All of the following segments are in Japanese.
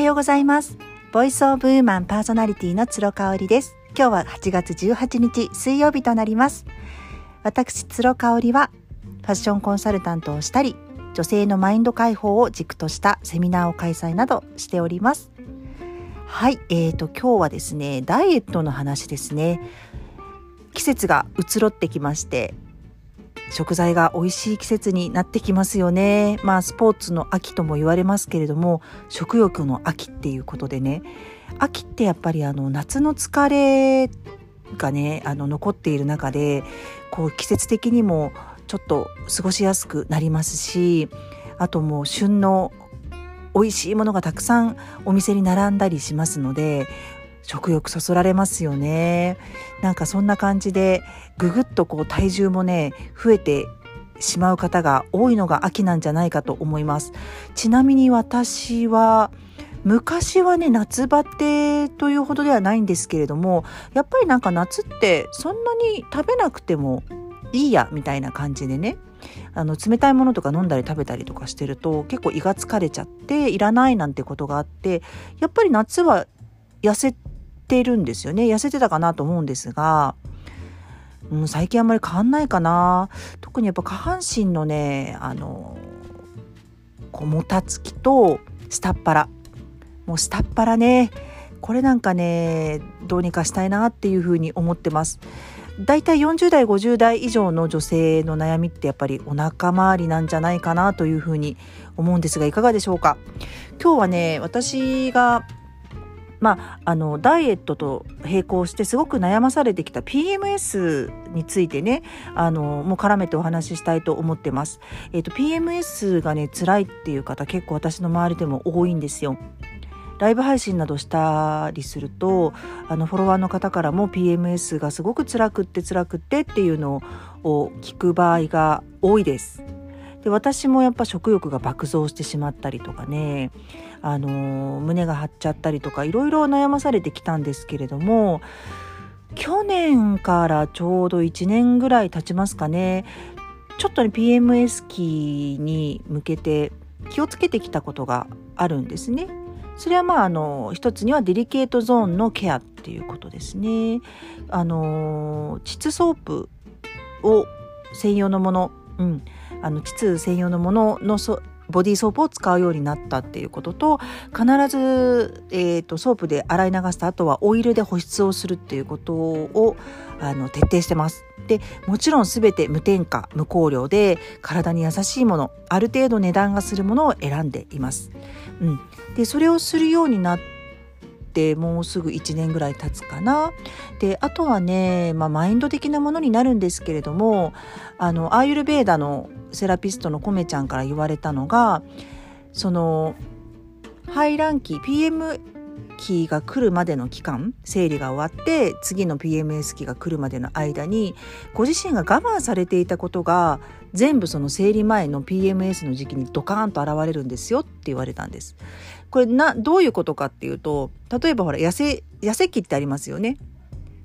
はようございます。ボイスオブウーマンパーソナリティの鶴香織です。今日は8月18日水曜日となります。私鶴香織はファッションコンサルタントをしたり女性のマインド解放を軸としたセミナーを開催などしております。はいえーと今日はですねダイエットの話ですね。季節が移ろってきまして食材が美味しい季節になってきますよね。まあスポーツの秋とも言われますけれども食欲の秋っていうことでね秋ってやっぱりあの夏の疲れがねあの残っている中でこう季節的にもちょっと過ごしやすくなりますしあともう旬の美味しいものがたくさんお店に並んだりしますので食欲そそられますよね。なんかそんな感じでぐぐっとこう体重もね増えてしまう方が多いのが秋なんじゃないかと思います。ちなみに私は昔はね夏バテというほどではないんですけれどもやっぱりなんか夏ってそんなに食べなくてもいいやみたいな感じでねあの冷たいものとか飲んだり食べたりとかしてると結構胃が疲れちゃっていらないなんてことがあってやっぱり夏は痩せているんですよね。痩せてたかなと思うんですが、うん、最近あんまり変わんないかな。特にやっぱ下半身のねあのこもたつきと下っ腹。もう下っ腹ね。これなんかねどうにかしたいなっていうふうに思ってます。だいたい40代50代以上の女性の悩みってやっぱりお腹周りなんじゃないかなというふうに思うんですがいかがでしょうか？今日はね私がまあ、あのダイエットと並行してすごく悩まされてきた PMS についてねあのもう絡めてお話ししたいと思ってます。えーと、PMS がね辛いっていう方結構私の周りでも多いんですよ。ライブ配信などしたりするとあのフォロワーの方からも PMS がすごく辛くって辛くってっていうのを聞く場合が多いです。で私もやっぱ食欲が爆増してしまったりとかねあの胸が張っちゃったりとかいろいろ悩まされてきたんですけれども去年からちょうど1年ぐらい経ちますかねちょっとね PMS 期に向けて気をつけてきたことがあるんですね。それはまああの一つにはデリケートゾーンのケアっていうことですね。あの膣ソープを専用のもの、うん、あの膣専用のもののそボディーソープを使うようになったっていうことと必ず、えーと、ソープで洗い流した後はオイルで保湿をするっていうことをあの徹底してます。でもちろん全て無添加無香料で体に優しいものある程度値段がするものを選んでいます。うん、でそれをするようになってもうすぐ1年ぐらい経つかな。であとはね、まあ、マインド的なものになるんですけれどもあのアーユルベーダのセラピストのコメちゃんから言われたのがその排卵期 PM 期が来るまでの期間生理が終わって次の PMS 期が来るまでの間にご自身が我慢されていたことが全部その生理前の PMS の時期にドカーンと現れるんですよって言われたんです。これなどういうことかっていうと例えばほら痩せ痩せ期ってありますよね。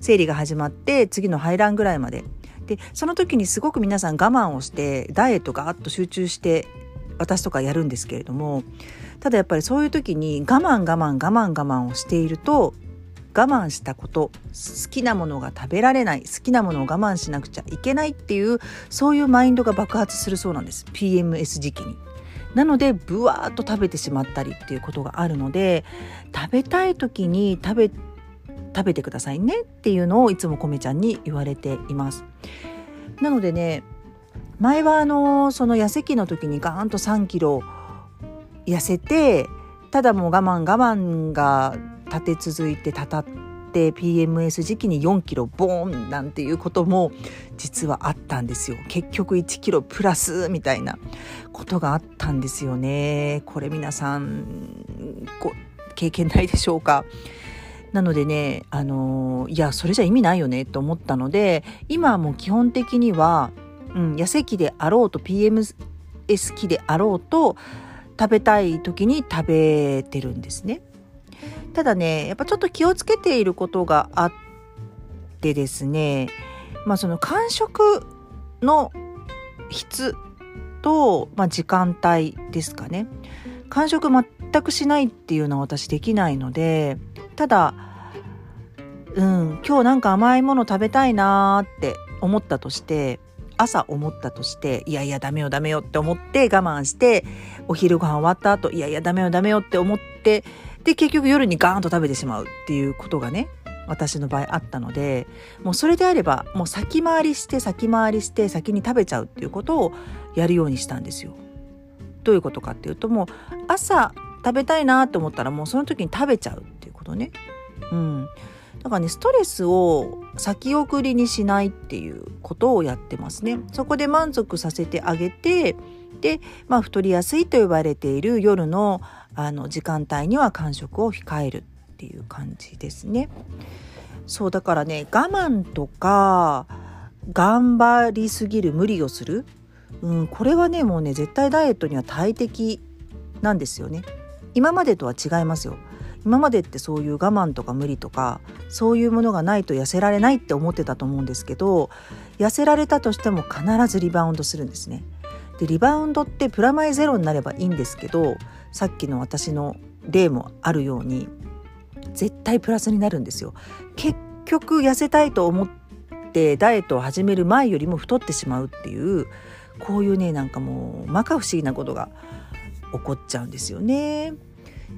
生理が始まって次の排卵ぐらいまででその時にすごく皆さん我慢をしてダイエットがあっと集中して私とかやるんですけれどもただやっぱりそういう時に我慢我慢我慢我慢をしていると我慢したこと好きなものが食べられない好きなものを我慢しなくちゃいけないっていうそういうマインドが爆発するそうなんです PMS 時期に。なのでブワーッと食べてしまったりっていうことがあるので食べたい時に食べ食べてくださいねっていうのをいつもこめちゃんに言われています。なのでね前はあのその痩せ期の時にガーンと3キロ痩せてただもう我慢我慢が立て続いてたたって PMS 時期に4キロボーンなんていうことも実はあったんですよ。結局1キロプラスみたいなことがあったんですよね。これ皆さんご経験ないでしょうか。なのでね、あの、いや、それじゃ意味ないよねと思ったので、今はもう基本的には、うん、痩せ期であろうと PMS 期であろうと、食べたい時に食べてるんですね。ただね、やっぱちょっと気をつけていることがあってですね、まあその間食の質と、まあ、時間帯ですかね。間食全くしないっていうのは私できないのでただうん今日なんか甘いもの食べたいなーって思ったとして朝思ったとしていやいやダメよダメよって思って我慢してお昼ご飯終わった後いやいやダメよダメよって思ってで結局夜にガーンと食べてしまうっていうことがね私の場合あったのでもうそれであればもう先回りして先回りして先に食べちゃうっていうことをやるようにしたんですよ。どういうことかっていうともう朝食べたいなと思ったらもうその時に食べちゃうっていうことね。うん、だからねストレスを先送りにしないっていうことをやってますね。そこで満足させてあげてで、まあ、太りやすいと呼ばれている夜のあの時間帯には間食を控えるっていう感じですね。そうだからね我慢とか頑張りすぎる無理をする、うん、これはねもうね絶対ダイエットには大敵なんですよね。今までとは違いますよ。今までってそういう我慢とか無理とかそういうものがないと痩せられないって思ってたと思うんですけど痩せられたとしても必ずリバウンドするんですね。でリバウンドってプラマイゼロになればいいんですけどさっきの私の例もあるように絶対プラスになるんですよ。結局痩せたいと思ってダイエットを始める前よりも太ってしまうっていうこういうねなんかもう摩訶不思議なことが起こっちゃうんですよね。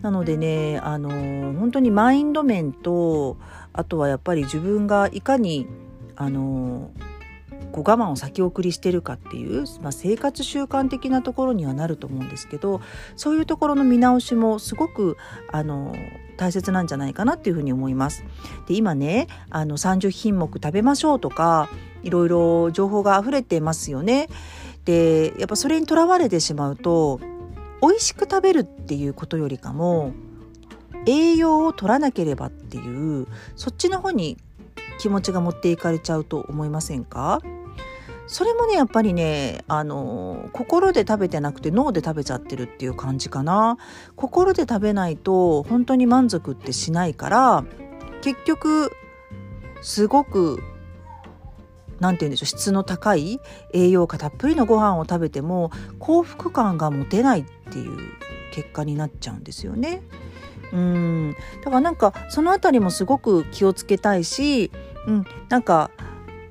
なのでねあの本当にマインド面とあとはやっぱり自分がいかにあのこう我慢を先送りしてるかっていう、まあ、生活習慣的なところにはなると思うんですけどそういうところの見直しもすごくあの大切なんじゃないかなっていうふうに思います。で今ねあの30品目食べましょうとかいろいろ情報が溢れてますよね。でやっぱそれにとらわれてしまうと美味しく食べるっていうことよりかも栄養を取らなければっていうそっちの方に気持ちが持っていかれちゃうと思いませんか？それもねやっぱりねあの心で食べてなくて脳で食べちゃってるっていう感じかな。心で食べないと本当に満足ってしないから結局すごく何て言うんでしょう質の高い栄養価たっぷりのご飯を食べても幸福感が持てないっていう結果になっちゃうんですよね。うん。だからなんかその辺りもすごく気をつけたいし、うん、なんか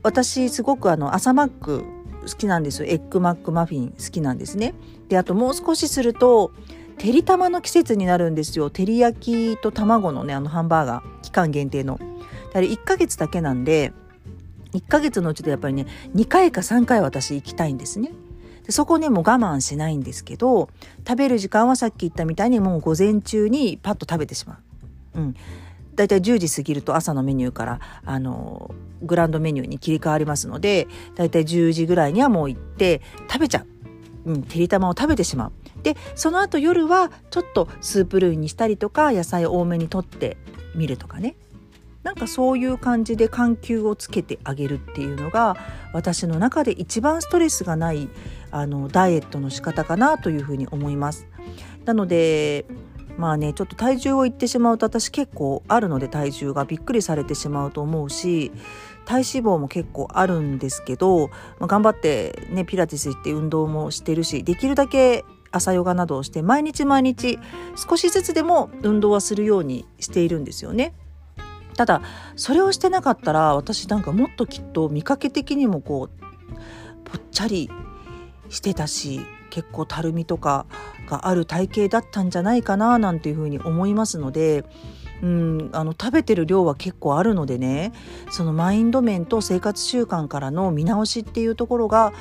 私すごくあの朝マック好きなんですよエッグマックマフィン好きなんですね。であともう少しするとてりたまの季節になるんですよ照り焼きと卵のねあのハンバーガー期間限定の。あれ1ヶ月だけなんで1ヶ月のうちでやっぱりね2回か3回私行きたいんですね。でそこねもう我慢しないんですけど食べる時間はさっき言ったみたいにもう午前中にパッと食べてしまう。うんだいたい10時過ぎると朝のメニューからあのグランドメニューに切り替わりますのでだいたい10時ぐらいにはもう行って食べちゃう、うん、てりたまを食べてしまう。でその後夜はちょっとスープ類にしたりとか野菜多めにとってみるとかね。なんかそういう感じで緩急をつけてあげるっていうのが私の中で一番ストレスがないあのダイエットの仕方かなというふうに思います。なのでまあねちょっと体重を言ってしまうと私結構あるので体重がびっくりされてしまうと思うし体脂肪も結構あるんですけど、まあ、頑張ってねピラティス行って運動もしてるしできるだけ朝ヨガなどをして毎日毎日少しずつでも運動はするようにしているんですよね。ただそれをしてなかったら私なんかもっときっと見かけ的にもこうぽっちゃりしてたし結構たるみとかがある体型だったんじゃないかななんていうふうに思いますので。うん、あの食べてる量は結構あるのでねそのマインド面と生活習慣からの見直しっていうところが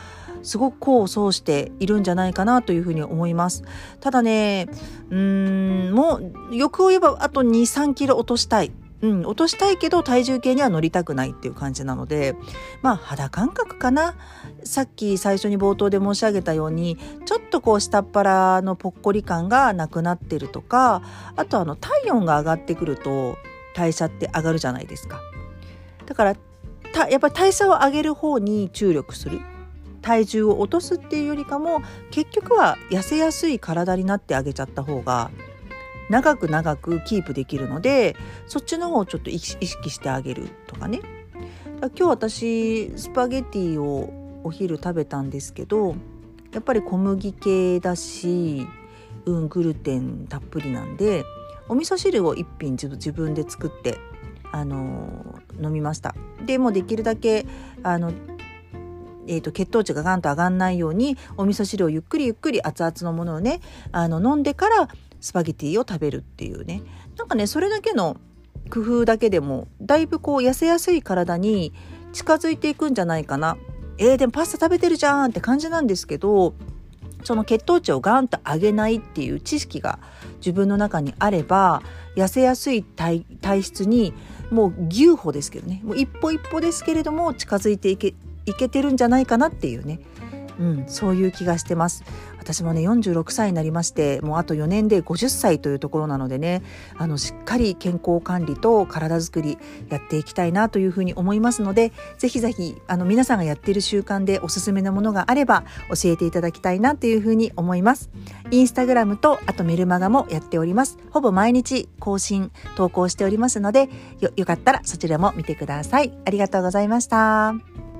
すごく功を奏しているんじゃないかなというふうに思いますただねうんもう欲を言えばあと23キロ落としたいうん、落としたいけど体重計には乗りたくないっていう感じなのでまあ肌感覚かなさっき最初に冒頭で申し上げたようにちょっとこう下っ腹のぽっこり感がなくなってるとかあとあの体温が上がってくると代謝って上がるじゃないですか。だからやっぱり代謝を上げる方に注力する体重を落とすっていうよりかも結局は痩せやすい体になってあげちゃった方が長く長くキープできるのでそっちの方をちょっと意識してあげるとかね。今日私スパゲティをお昼食べたんですけどやっぱり小麦系だしうん、グルテンたっぷりなんでお味噌汁を一品自分で作ってあの飲みました。でもできるだけあのえーと、血糖値がガンと上がんないようにお味噌汁をゆっくりゆっくり熱々のものをねあの飲んでからスパゲティを食べるっていうね。なんかねそれだけの工夫だけでもだいぶこう痩せやすい体に近づいていくんじゃないかな。えー、でもパスタ食べてるじゃんって感じなんですけどその血糖値をガンと上げないっていう知識が自分の中にあれば痩せやすい体質にもう牛歩ですけどね。もう一歩一歩ですけれども近づいていけいけてるんじゃないかなっていうね、うん、そういう気がしてます。私もね46歳になりましてもうあと4年で50歳というところなのでねあのしっかり健康管理と体づくりやっていきたいなというふうに思いますのでぜひぜひあの皆さんがやっている習慣でおすすめのものがあれば教えていただきたいなというふうに思います。インスタグラムとあとメルマガもやっております。ほぼ毎日更新投稿しておりますのでよよかったらそちらも見てください。ありがとうございました。